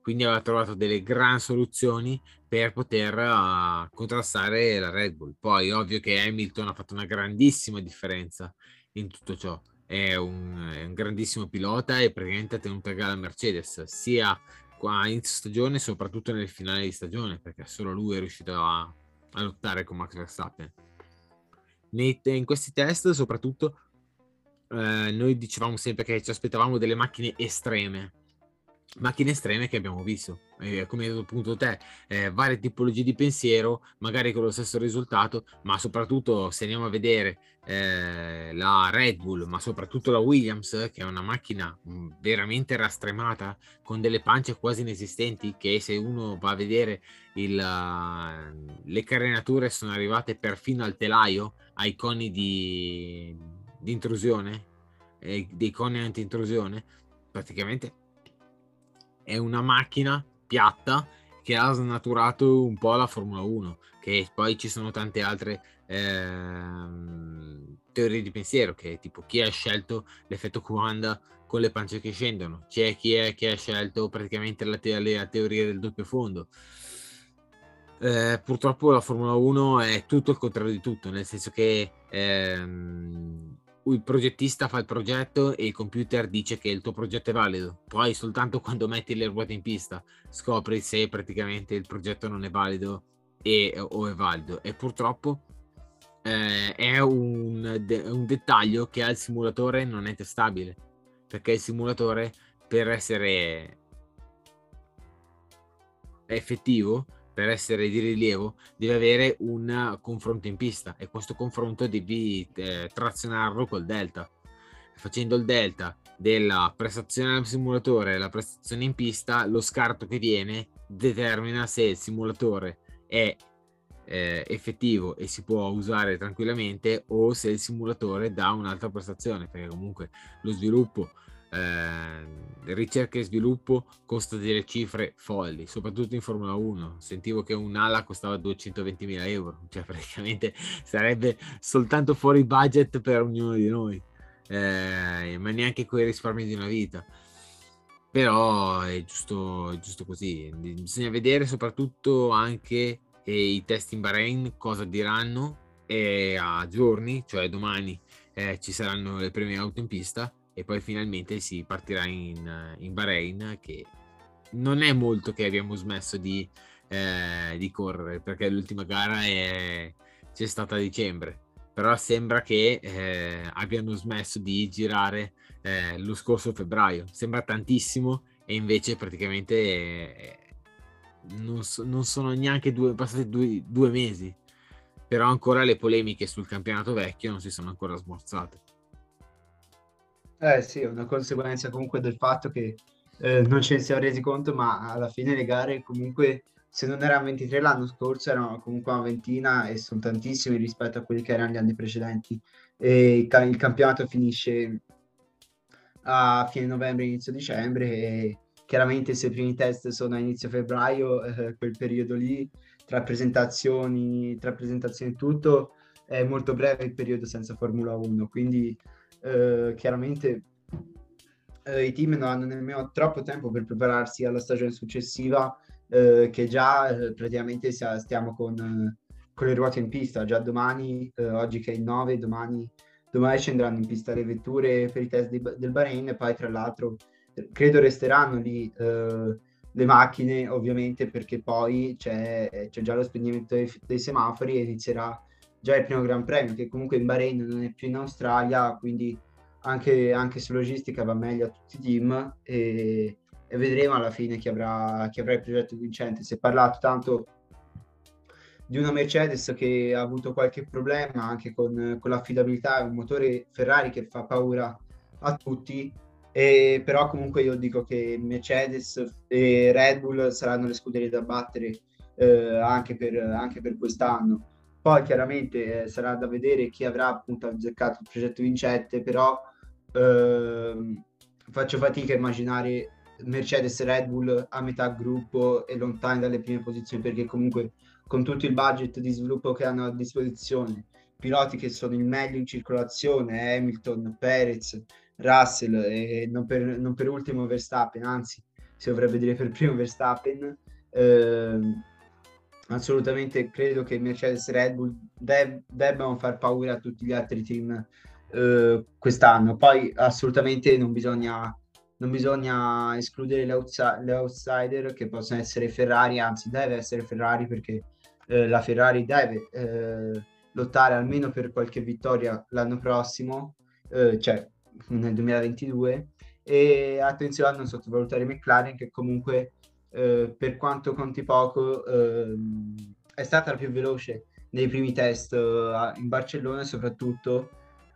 quindi aveva trovato delle gran soluzioni per poter uh, contrastare la Red Bull. Poi ovvio che Hamilton ha fatto una grandissima differenza in tutto ciò. È un, è un grandissimo pilota e praticamente ha tenuto a gara Mercedes, sia a inizio stagione, soprattutto nel finale di stagione, perché solo lui è riuscito a, a lottare con Max Verstappen. Nei, in questi test, soprattutto, eh, noi dicevamo sempre che ci aspettavamo delle macchine estreme macchine estreme che abbiamo visto, eh, come hai detto appunto te, eh, varie tipologie di pensiero, magari con lo stesso risultato, ma soprattutto se andiamo a vedere eh, la Red Bull, ma soprattutto la Williams, che è una macchina mm, veramente rastremata, con delle pance quasi inesistenti, che se uno va a vedere il, uh, le carenature sono arrivate perfino al telaio, ai coni di, di intrusione, eh, dei coni anti-intrusione, praticamente è una macchina piatta che ha snaturato un po' la Formula 1, che poi ci sono tante altre eh, teorie di pensiero, che tipo chi ha scelto l'effetto Coanda con le pance che scendono, c'è chi è che ha scelto praticamente la, te- la teoria del doppio fondo. Eh, purtroppo la Formula 1 è tutto il contrario di tutto, nel senso che ehm, il progettista fa il progetto e il computer dice che il tuo progetto è valido. Poi soltanto quando metti le ruote in pista scopri se praticamente il progetto non è valido e, o è valido. E purtroppo eh, è un, de- un dettaglio che al simulatore non è testabile. Perché il simulatore per essere effettivo per essere di rilievo deve avere un confronto in pista. E questo confronto devi eh, trazionarlo col delta. Facendo il delta della prestazione al simulatore e la prestazione in pista lo scarto che viene determina se il simulatore è eh, effettivo e si può usare tranquillamente o se il simulatore dà un'altra prestazione perché comunque lo sviluppo eh, ricerca e sviluppo costa delle cifre folli, soprattutto in Formula 1. Sentivo che un'ala costava 220.000 euro, cioè praticamente sarebbe soltanto fuori budget per ognuno di noi, eh, ma neanche quei risparmi di una vita. Però è giusto, è giusto così. Bisogna vedere soprattutto anche eh, i test in Bahrain cosa diranno e a giorni, cioè domani, eh, ci saranno le prime auto in pista e poi finalmente si partirà in, in Bahrain che non è molto che abbiamo smesso di, eh, di correre perché l'ultima gara è, c'è stata a dicembre. Però sembra che eh, abbiano smesso di girare eh, lo scorso febbraio. Sembra tantissimo e invece praticamente è, non, so- non sono neanche due, passati due, due mesi, però ancora le polemiche sul campionato vecchio non si sono ancora smorzate. Eh sì, è una conseguenza comunque del fatto che eh, non ce ne siamo resi conto, ma alla fine le gare comunque, se non erano 23 l'anno scorso, erano comunque una ventina e sono tantissimi rispetto a quelli che erano gli anni precedenti. E il, ca- il campionato finisce a fine novembre, inizio dicembre e chiaramente se i primi test sono a inizio febbraio, eh, quel periodo lì, tra presentazioni, tra presentazioni e tutto, è molto breve il periodo senza Formula 1, quindi eh, chiaramente eh, i team non hanno nemmeno troppo tempo per prepararsi alla stagione successiva, eh, che già eh, praticamente stiamo con, con, le ruote in pista. Già domani, oggi che è il 9, domani, domani scenderanno in pista le vetture per i test di, del Bahrain e poi tra l'altro credo resteranno lì le macchine ovviamente perché poi c'è, c'è già lo spegnimento dei, dei semafori e inizierà già il primo Gran Premio, che comunque in Bahrain non è più in Australia, quindi anche, anche su logistica va meglio a tutti i team e, e vedremo alla fine chi avrà, chi avrà il progetto vincente. Si è parlato tanto di una Mercedes che ha avuto qualche problema anche con, con l'affidabilità, è un motore Ferrari che fa paura a tutti, e, però comunque io dico che Mercedes e Red Bull saranno le scuderie da battere eh, anche, per, anche per quest'anno poi chiaramente eh, sarà da vedere chi avrà appunto azzeccato il progetto vincente, però ehm, faccio fatica a immaginare Mercedes e Red Bull a metà gruppo e lontani dalle prime posizioni, perché comunque con tutto il budget di sviluppo che hanno a disposizione, piloti che sono il meglio in circolazione, Hamilton, Perez, Russell e non per, non per ultimo Verstappen, anzi si dovrebbe dire per primo Verstappen. Ehm, assolutamente credo che Mercedes e Red Bull deb- debbano far paura a tutti gli altri team eh, quest'anno. Poi assolutamente non bisogna, non bisogna escludere le, outs- le, outsider che possono essere Ferrari, anzi deve essere Ferrari perché eh, la Ferrari deve eh, lottare almeno per qualche vittoria l'anno prossimo, eh, cioè nel 2022. E attenzione a non sottovalutare McLaren che comunque eh, per quanto conti poco, eh, è stata la più veloce nei primi test eh, in Barcellona soprattutto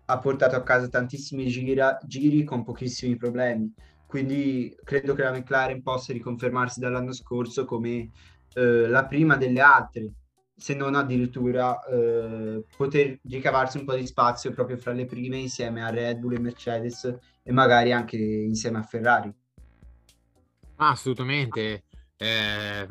ha portato a casa tantissimi gira, giri con pochissimi problemi. Quindi credo che la McLaren possa riconfermarsi dall'anno scorso come eh, la prima delle altre, se non addirittura eh, poter ricavarsi un po' di spazio proprio fra le prime insieme a Red Bull e Mercedes e magari anche insieme a Ferrari. assolutamente eh,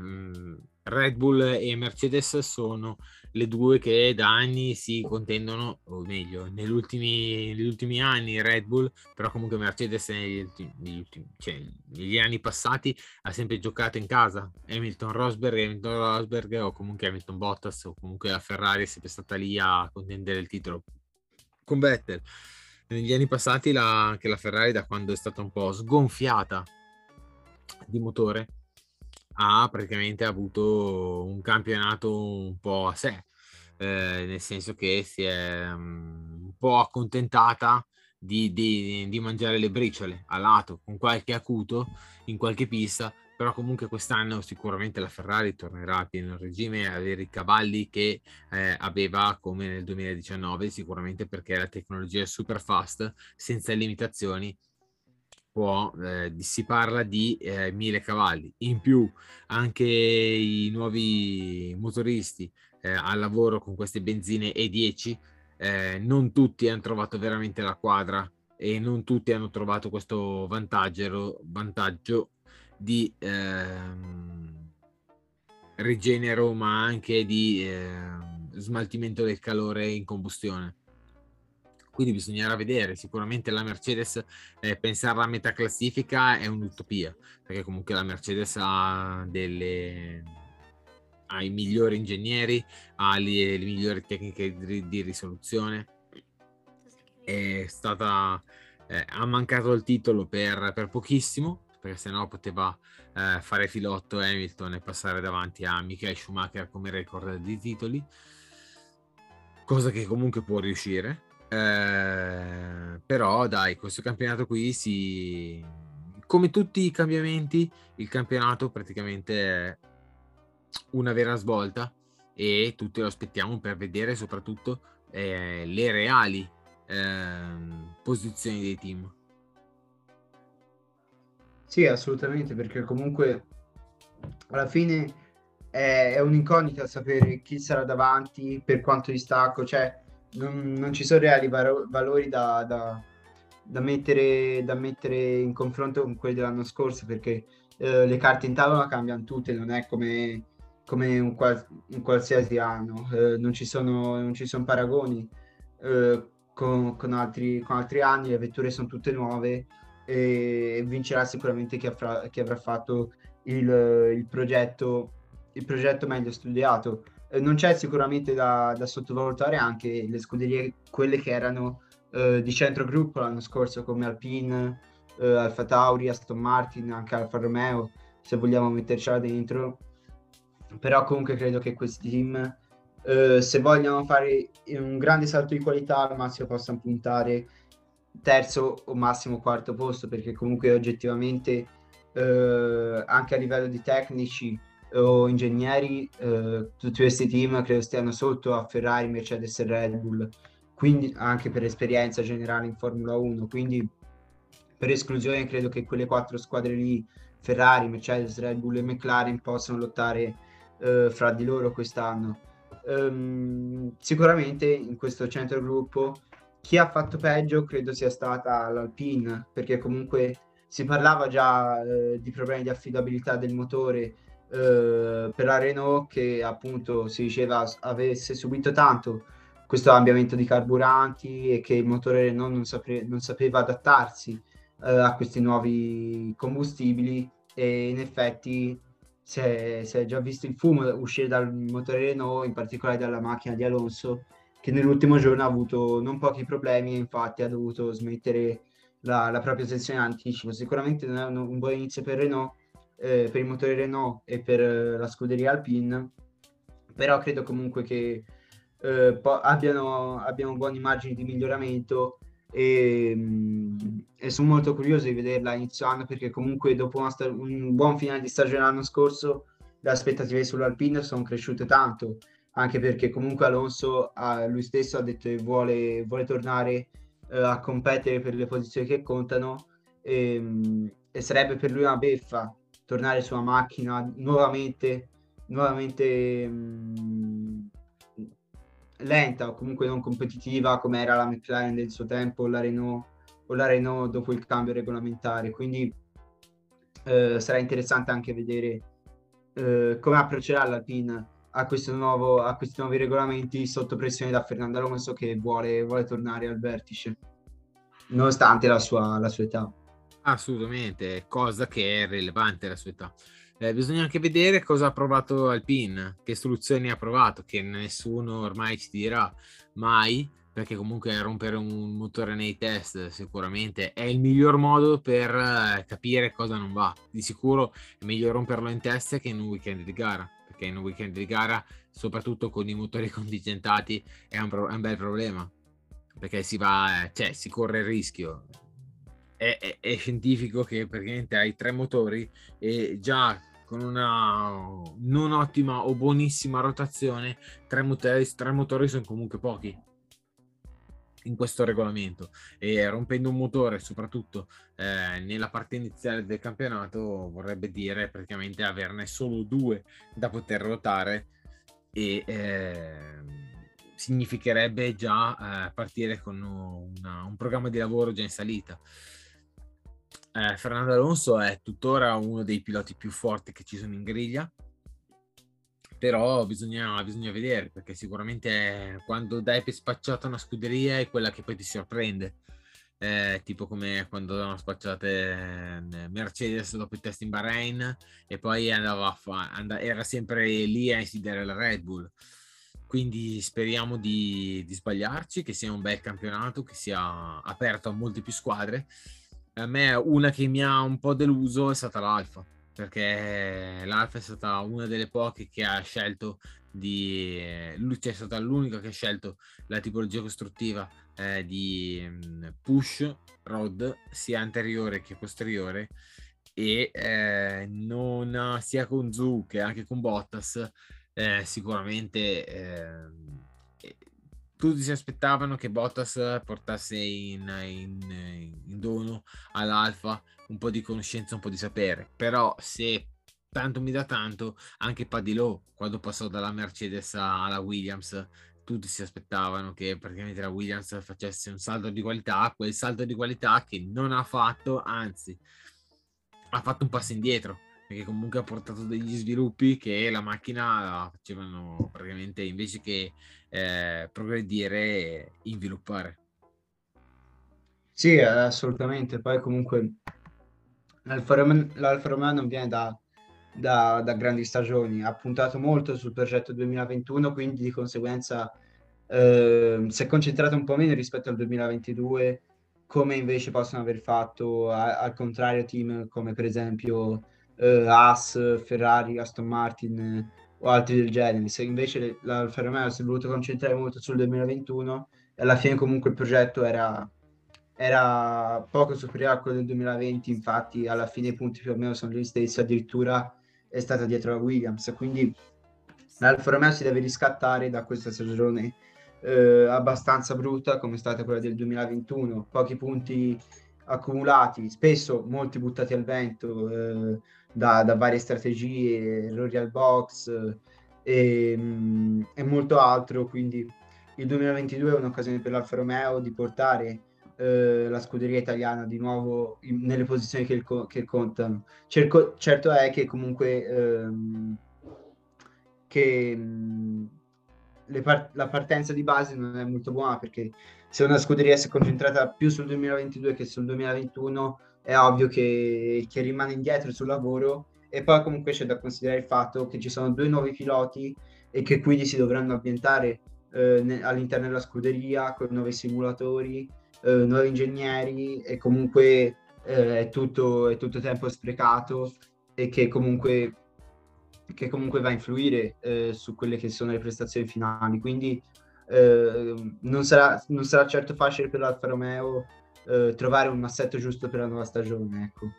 Red Bull e Mercedes sono le due che da anni si contendono, o meglio, negli ultimi, negli ultimi anni Red Bull, però comunque Mercedes negli, negli, ultimi, cioè, negli anni passati ha sempre giocato in casa. Hamilton Rosberg, Hamilton Rosberg o comunque Hamilton Bottas o comunque la Ferrari è sempre stata lì a contendere il titolo con Vettel. Negli anni passati la, anche la Ferrari da quando è stata un po' sgonfiata di motore ha praticamente avuto un campionato un po' a sé, eh, nel senso che si è um, un po' accontentata di, di, di, mangiare le briciole a lato, con qualche acuto in qualche pista, però comunque quest'anno sicuramente la Ferrari tornerà a pieno regime a avere i cavalli che eh, aveva come nel 2019, sicuramente perché la tecnologia è super fast, senza limitazioni può, eh, si parla di eh, 1000 cavalli. In più anche i nuovi motoristi eh, al lavoro con queste benzine E10, eh, non tutti hanno trovato veramente la quadra e non tutti hanno trovato questo vantaggio, vantaggio di ehm, rigenero ma anche di ehm, smaltimento del calore in combustione quindi bisognerà vedere. Sicuramente la Mercedes, eh, pensarla a metà classifica è un'utopia, perché comunque la Mercedes ha delle ha i migliori ingegneri, ha le, le migliori tecniche di, di, risoluzione. È stata eh, ha mancato il titolo per, per pochissimo, perché sennò poteva eh, fare filotto Hamilton e passare davanti a Michael Schumacher come record di titoli, cosa che comunque può riuscire eh, però dai, questo campionato qui si... Come tutti i cambiamenti, il campionato praticamente è una vera svolta e tutti lo aspettiamo per vedere soprattutto eh, le reali ehm, posizioni dei team. Sì, assolutamente, perché comunque alla fine è, è un'incognita sapere chi sarà davanti, per quanto distacco, cioè non, non ci sono reali varo- valori da, da, da, mettere, da mettere in confronto con quelli dell'anno scorso, perché eh, le carte in tavola cambiano tutte, non è come, come un, qual- un, qualsiasi anno, eh, non, ci sono, non ci sono paragoni. Eh, con, con, altri, con altri anni, le vetture sono tutte nuove e vincerà sicuramente chi, avrà, chi avrà fatto il, il, progetto, il progetto meglio studiato. Eh, non c'è sicuramente da, da, sottovalutare anche le scuderie, quelle che erano eh, di centro gruppo l'anno scorso, come Alpine, eh, Alfa Tauri, Aston Martin, anche Alfa Romeo, se vogliamo mettercela dentro. Però comunque credo che questi team, eh, se vogliono fare un grande salto di qualità, al massimo possano puntare terzo o massimo quarto posto perché comunque oggettivamente eh, anche a livello di tecnici o ingegneri eh, tutti questi team credo stiano sotto a Ferrari, Mercedes e Red Bull quindi anche per esperienza generale in Formula 1 quindi per esclusione credo che quelle quattro squadre lì Ferrari, Mercedes, Red Bull e McLaren possano lottare eh, fra di loro quest'anno. Um, sicuramente in questo centro gruppo chi ha fatto peggio credo sia stata l'Alpine, perché comunque si parlava già eh, di problemi di affidabilità del motore eh, per la Renault che appunto si diceva avesse subito tanto questo cambiamento di carburanti e che il motore Renault non, sapre- non sapeva adattarsi eh, a questi nuovi combustibili e in effetti si è, si è già visto il fumo uscire dal motore Renault, in particolare dalla macchina di Alonso che nell'ultimo giorno ha avuto non pochi problemi e infatti ha dovuto smettere la, la propria sezione anticipo. Sicuramente non è un, un buon inizio per Renault, eh, per il motore Renault e per eh, la scuderia Alpine, però credo comunque che eh, po- abbiano, abbiano buone immagini di miglioramento e, mm, e, sono molto curioso di vederla inizio anno perché comunque dopo sta- un buon finale di stagione l'anno scorso le aspettative sull'Alpine sono cresciute tanto anche perché comunque Alonso ha, lui stesso ha detto che vuole, vuole tornare eh, a competere per le posizioni che contano e, ehm, e, sarebbe per lui una beffa tornare su una macchina nuovamente, nuovamente mh, lenta o comunque non competitiva come era la McLaren del suo tempo o la Renault, o la Renault dopo il cambio regolamentare. Quindi eh, sarà interessante anche vedere eh, come approccerà l'Alpine a, nuovo, a, questi nuovi regolamenti sotto pressione da Fernando Alonso che vuole, vuole tornare al vertice, nonostante la sua, la sua, età. Assolutamente, cosa che è rilevante la sua età. Eh, bisogna anche vedere cosa ha provato Alpine, che soluzioni ha provato, che nessuno ormai ci dirà mai, perché comunque rompere un motore nei test sicuramente è il miglior modo per eh, capire cosa non va. Di sicuro è meglio romperlo in test che in un weekend di gara perché in un weekend di gara, soprattutto con i motori contingentati, è un, pro- è un bel problema, perché si va, cioè si corre il rischio. È, è, scientifico che praticamente hai tre motori e già con una non ottima o buonissima rotazione, tre motori, tre motori sono comunque pochi in questo regolamento e rompendo un motore soprattutto eh, nella parte iniziale del campionato vorrebbe dire praticamente averne solo due da poter ruotare e eh, significherebbe già eh, partire con una, un programma di lavoro già in salita. Eh, Fernando Alonso è tuttora uno dei piloti più forti che ci sono in griglia però bisogna, bisogna, vedere perché sicuramente quando dai per spacciata una scuderia è quella che poi ti sorprende. Eh, tipo come quando hanno spacciate eh, Mercedes dopo il test in Bahrain e poi andava a fa- and- era sempre lì a insidiare la Red Bull. Quindi speriamo di, di sbagliarci che sia un bel campionato che sia aperto a molte più squadre a me una che mi ha un po' deluso è stata l'Alfa perché l'Alfa è stata una delle poche che ha scelto di lui cioè è stata l'unica che ha scelto la tipologia costruttiva eh, di mm, push rod sia anteriore che posteriore e eh, non sia con Zu che anche con Bottas eh, sicuramente eh, tutti si aspettavano che Bottas portasse in, in, in dono all'Alfa un po' di conoscenza, un po' di sapere, però se tanto mi dà tanto, anche Padilò quando passò dalla Mercedes alla Williams tutti si aspettavano che praticamente la Williams facesse un salto di qualità, quel salto di qualità che non ha fatto, anzi ha fatto un passo indietro perché comunque ha portato degli sviluppi che la macchina facevano praticamente invece che eh, progredire inviluppare. Sì, assolutamente. Poi comunque l'Alfa Romeo non viene da, da, da, grandi stagioni, ha puntato molto sul progetto 2021, quindi di conseguenza eh, si è concentrato un po' meno rispetto al 2022, come invece possono aver fatto a, al contrario team come per esempio eh, Haas, Ferrari, Aston Martin eh, o altri del genere. Se invece l'Alfa Romeo si è voluto concentrare molto sul 2021 e alla fine comunque il progetto era, era poco superiore a quello del 2020, infatti alla fine i punti più o meno sono gli stessi, addirittura è stata dietro la Williams, quindi l'Alfa Romeo si deve riscattare da questa stagione eh, abbastanza brutta come è stata quella del 2021, pochi punti accumulati, spesso molti buttati al vento eh, da, da, varie strategie, errori al box e, mh, e, molto altro. Quindi il 2022 è un'occasione per l'Alfa Romeo di portare eh, la scuderia italiana di nuovo in, nelle posizioni che, il, che contano. Cerco, certo è che comunque ehm, che mh, par- la partenza di base non è molto buona perché se una scuderia si è concentrata più sul 2022 che sul 2021 è ovvio che, che rimane indietro sul lavoro e poi comunque c'è da considerare il fatto che ci sono due nuovi piloti e che quindi si dovranno ambientare eh, all'interno della scuderia con nuovi simulatori, eh, nuovi ingegneri e comunque eh, è, tutto, è tutto tempo sprecato e che comunque che comunque va a influire eh, su quelle che sono le prestazioni finali. Quindi eh, non, sarà, non, sarà, certo facile per l'Alfa Romeo eh, trovare un assetto giusto per la nuova stagione. Ecco.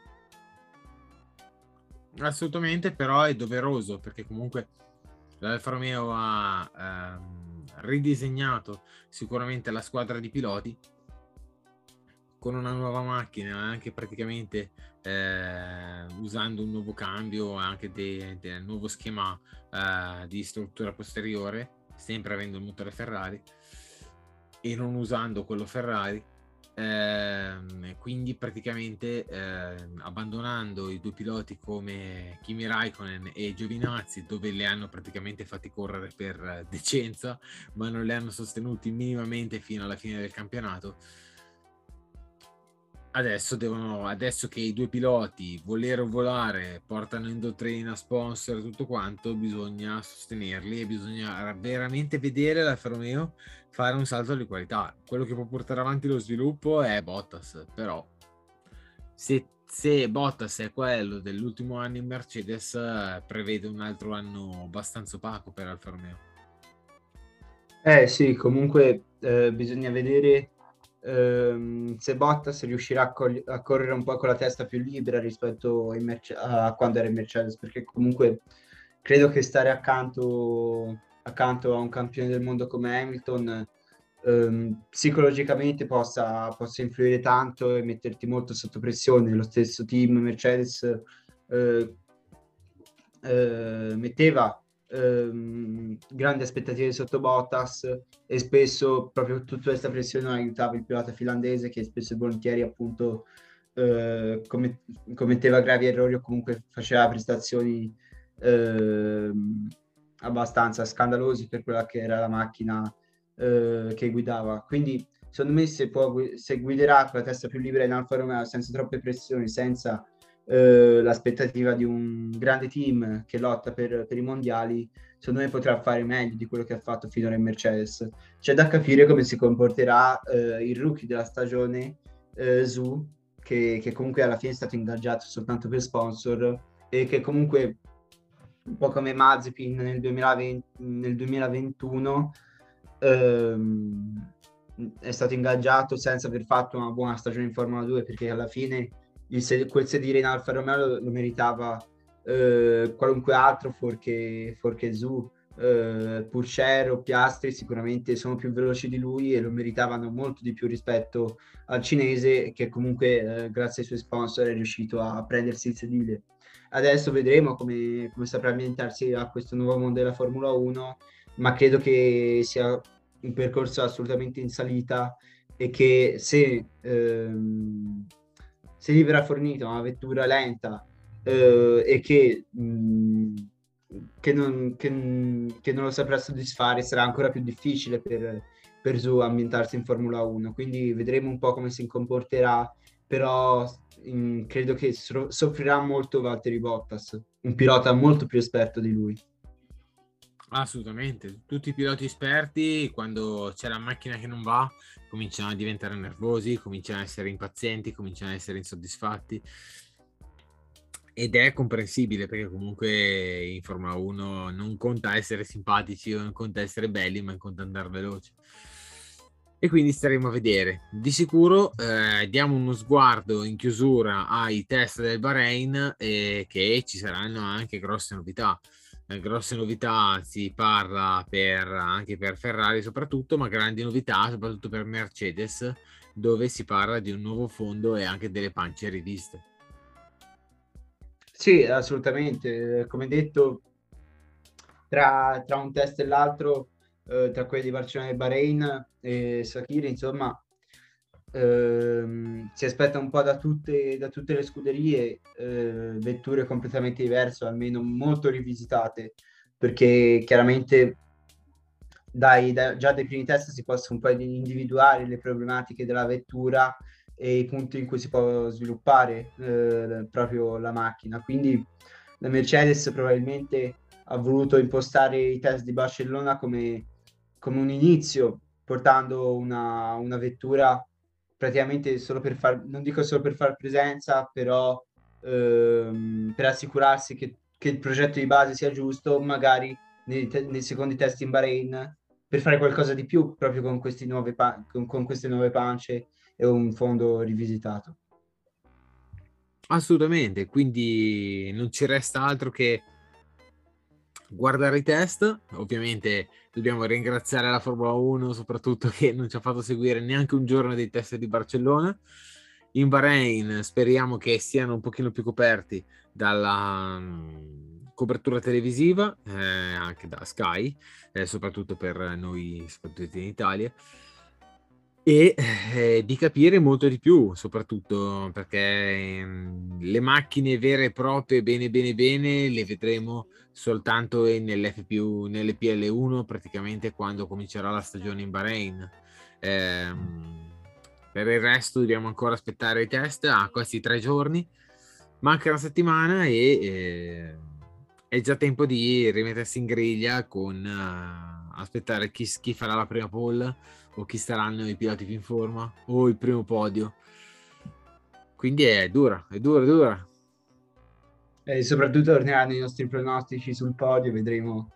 Assolutamente, però è doveroso perché comunque l'Alfa Romeo ha ehm, ridisegnato sicuramente la squadra di piloti con una nuova macchina, anche praticamente eh, usando un nuovo cambio, anche del nuovo schema eh, di struttura posteriore, sempre avendo il motore Ferrari e non usando quello Ferrari. Eh, quindi praticamente eh, abbandonando i due piloti come Kimi Raikkonen e Giovinazzi dove le hanno praticamente fatti correre per decenza ma non le hanno sostenuti minimamente fino alla fine del campionato adesso devono adesso che i due piloti volere o volare portano in dottrina sponsor tutto quanto bisogna sostenerli e bisogna veramente vedere l'Alfa Romeo fare un salto di qualità. Quello che può portare avanti lo sviluppo è Bottas però se, se Bottas è quello dell'ultimo anno in Mercedes prevede un altro anno abbastanza opaco per Alfa Romeo. Eh sì comunque eh, bisogna vedere ehm, se Bottas riuscirà a, col- a, correre un po' con la testa più libera rispetto Merce- a quando era in Mercedes, perché comunque credo che stare accanto, accanto a un campione del mondo come Hamilton ehm, psicologicamente possa, possa, influire tanto e metterti molto sotto pressione. Lo stesso team Mercedes eh, eh, metteva ehm, grandi aspettative sotto Bottas e spesso proprio tutta questa pressione aiutava il pilota finlandese che spesso e volentieri appunto eh, commetteva gravi errori o comunque faceva prestazioni eh, abbastanza scandalosi per quella che era la macchina eh, che guidava. Quindi secondo me se, può, se guiderà con la testa più libera in Alfa Romeo senza troppe pressioni, senza eh, l'aspettativa di un grande team che lotta per, per, i mondiali, secondo me potrà fare meglio di quello che ha fatto finora in Mercedes. C'è da capire come si comporterà eh, il rookie della stagione, eh, Zu, che, che, comunque alla fine è stato ingaggiato soltanto per sponsor e che comunque un po' come Mazepin nel, 2020, nel 2021 ehm, è stato ingaggiato senza aver fatto una buona stagione in Formula 2 perché alla fine il quel sedile in Alfa Romeo lo, lo meritava eh, qualunque altro fuorché, fuorché Zu. Uh, Purcero, Piastri sicuramente sono più veloci di lui e lo meritavano molto di più rispetto al cinese che comunque uh, grazie ai suoi sponsor è riuscito a prendersi il sedile. Adesso vedremo come, come saprà ambientarsi a questo nuovo mondo della Formula 1, ma credo che sia un percorso assolutamente in salita e che se, ehm, se gli verrà fornita una vettura lenta eh, e che mh, che non, che, che non, lo saprà soddisfare, sarà ancora più difficile per, per Zu ambientarsi in Formula 1. Quindi vedremo un po' come si comporterà, però in, credo che so, soffrirà molto Valtteri Bottas, un pilota molto più esperto di lui. Assolutamente, tutti i piloti esperti quando c'è la macchina che non va cominciano a diventare nervosi, cominciano a essere impazienti, cominciano a essere insoddisfatti ed è comprensibile perché comunque in Formula 1 non conta essere simpatici o non conta essere belli, ma conta andare veloce. E quindi staremo a vedere. Di sicuro eh, diamo uno sguardo in chiusura ai test del Bahrain e che ci saranno anche grosse novità. Eh, grosse novità si parla per, anche per Ferrari soprattutto, ma grandi novità soprattutto per Mercedes, dove si parla di un nuovo fondo e anche delle pance riviste. Sì, assolutamente. Come detto, tra, tra un test e l'altro, eh, tra quelli di Barcellona e Bahrain e Sakiri, insomma, ehm, si aspetta un po' da tutte, da tutte le scuderie eh, vetture completamente diverse, almeno molto rivisitate, perché chiaramente dai, da, già dai primi test si possono un po' individuare le problematiche della vettura e i punti in cui si può sviluppare eh, proprio la macchina. Quindi la Mercedes probabilmente ha voluto impostare i test di Barcellona come, come un inizio, portando una, una, vettura praticamente solo per far, non dico solo per far presenza, però ehm, per assicurarsi che, che, il progetto di base sia giusto, magari nei, te- nei secondi test in Bahrain, per fare qualcosa di più proprio con, pa- con, con queste nuove pance è un fondo rivisitato. Assolutamente, quindi non ci resta altro che guardare i test. Ovviamente dobbiamo ringraziare la Formula 1, soprattutto che non ci ha fatto seguire neanche un giorno dei test di Barcellona. In Bahrain speriamo che siano un pochino più coperti dalla um, copertura televisiva, eh, anche da Sky, eh, soprattutto per noi, soprattutto in Italia e eh, di capire molto di più, soprattutto perché eh, le macchine vere e proprie, bene bene bene, le vedremo soltanto nell'FP, nell'PL1, praticamente quando comincerà la stagione in Bahrain. Eh, per il resto dobbiamo ancora aspettare i test a questi tre giorni. Manca una settimana e eh, è già tempo di rimettersi in griglia con uh, aspettare chi, chi farà la prima pole o chi saranno i piloti più in forma o il primo podio. Quindi è dura, è dura, è dura. E soprattutto torneranno i nostri pronostici sul podio, vedremo,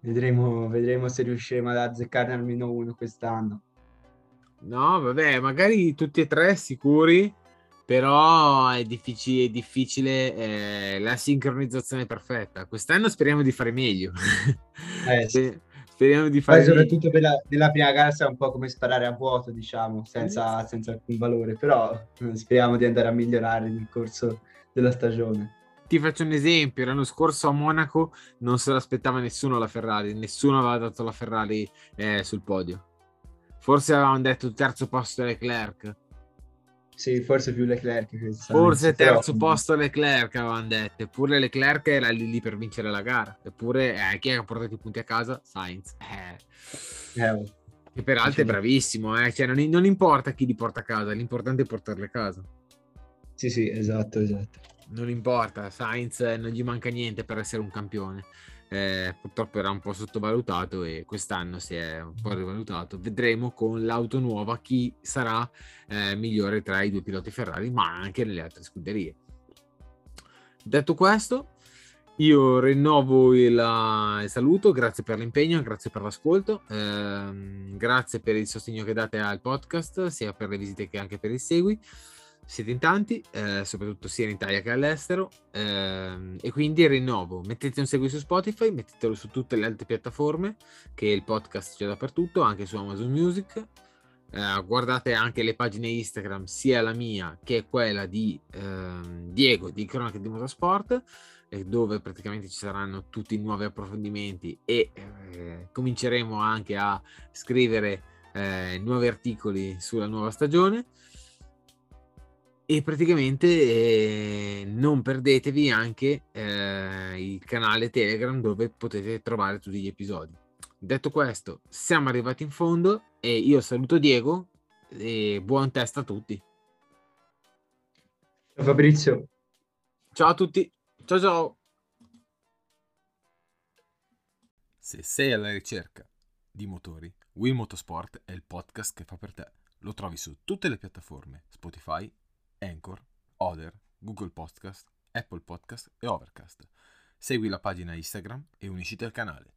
vedremo, vedremo se riusciremo ad azzeccarne almeno uno quest'anno. No, vabbè, magari tutti e tre sicuri, però è difficile, è difficile eh, la sincronizzazione perfetta. Quest'anno speriamo di fare meglio. Eh, sì. Speriamo di fare. Poi soprattutto per la, nella prima gara è un po' come sparare a vuoto, diciamo, senza, senza alcun valore, però eh, speriamo di andare a migliorare nel corso della stagione. Ti faccio un esempio: l'anno scorso a Monaco non se l'aspettava nessuno la Ferrari, nessuno aveva dato la Ferrari eh, sul podio. Forse avevano detto terzo posto Leclerc sì, forse più Leclerc. Forse terzo però... posto Leclerc avevano detto. Eppure Leclerc era lì, lì per vincere la gara. Eppure eh, chi ha portato i punti a casa? Sainz. Eh. Eh. Che peraltro è bravissimo, eh? cioè, non, non, importa chi li porta a casa, l'importante è portarli a casa. Sì, sì, esatto, esatto. Non importa, Sainz eh, non gli manca niente per essere un campione eh, purtroppo era un po' sottovalutato e quest'anno si è un po' rivalutato. Vedremo con l'auto nuova chi sarà eh, migliore tra i due piloti Ferrari, ma anche nelle altre scuderie. Detto questo, io rinnovo il, il saluto, grazie per l'impegno, grazie per l'ascolto, ehm, grazie per il sostegno che date al podcast, sia per le visite che anche per il segui. Siete in tanti, eh, soprattutto sia in Italia che all'estero, ehm, e quindi rinnovo, mettete un segui su Spotify, mettetelo su tutte le altre piattaforme, che il podcast c'è dappertutto, anche su Amazon Music, eh, guardate anche le pagine Instagram, sia la mia che quella di ehm, Diego di Cronache di Motorsport, eh, dove praticamente ci saranno tutti i nuovi approfondimenti e eh, cominceremo anche a scrivere eh, nuovi articoli sulla nuova stagione e praticamente eh, non perdetevi anche eh, il canale Telegram dove potete trovare tutti gli episodi. Detto questo, siamo arrivati in fondo e io saluto Diego e buon test a tutti. Ciao Fabrizio. Ciao a tutti. Ciao ciao. Se sei alla ricerca di motori, Will Motorsport è il podcast che fa per te. Lo trovi su tutte le piattaforme Spotify, Anchor, Other, Google Podcast, Apple Podcast e Overcast. Segui la pagina Instagram e unisciti al canale.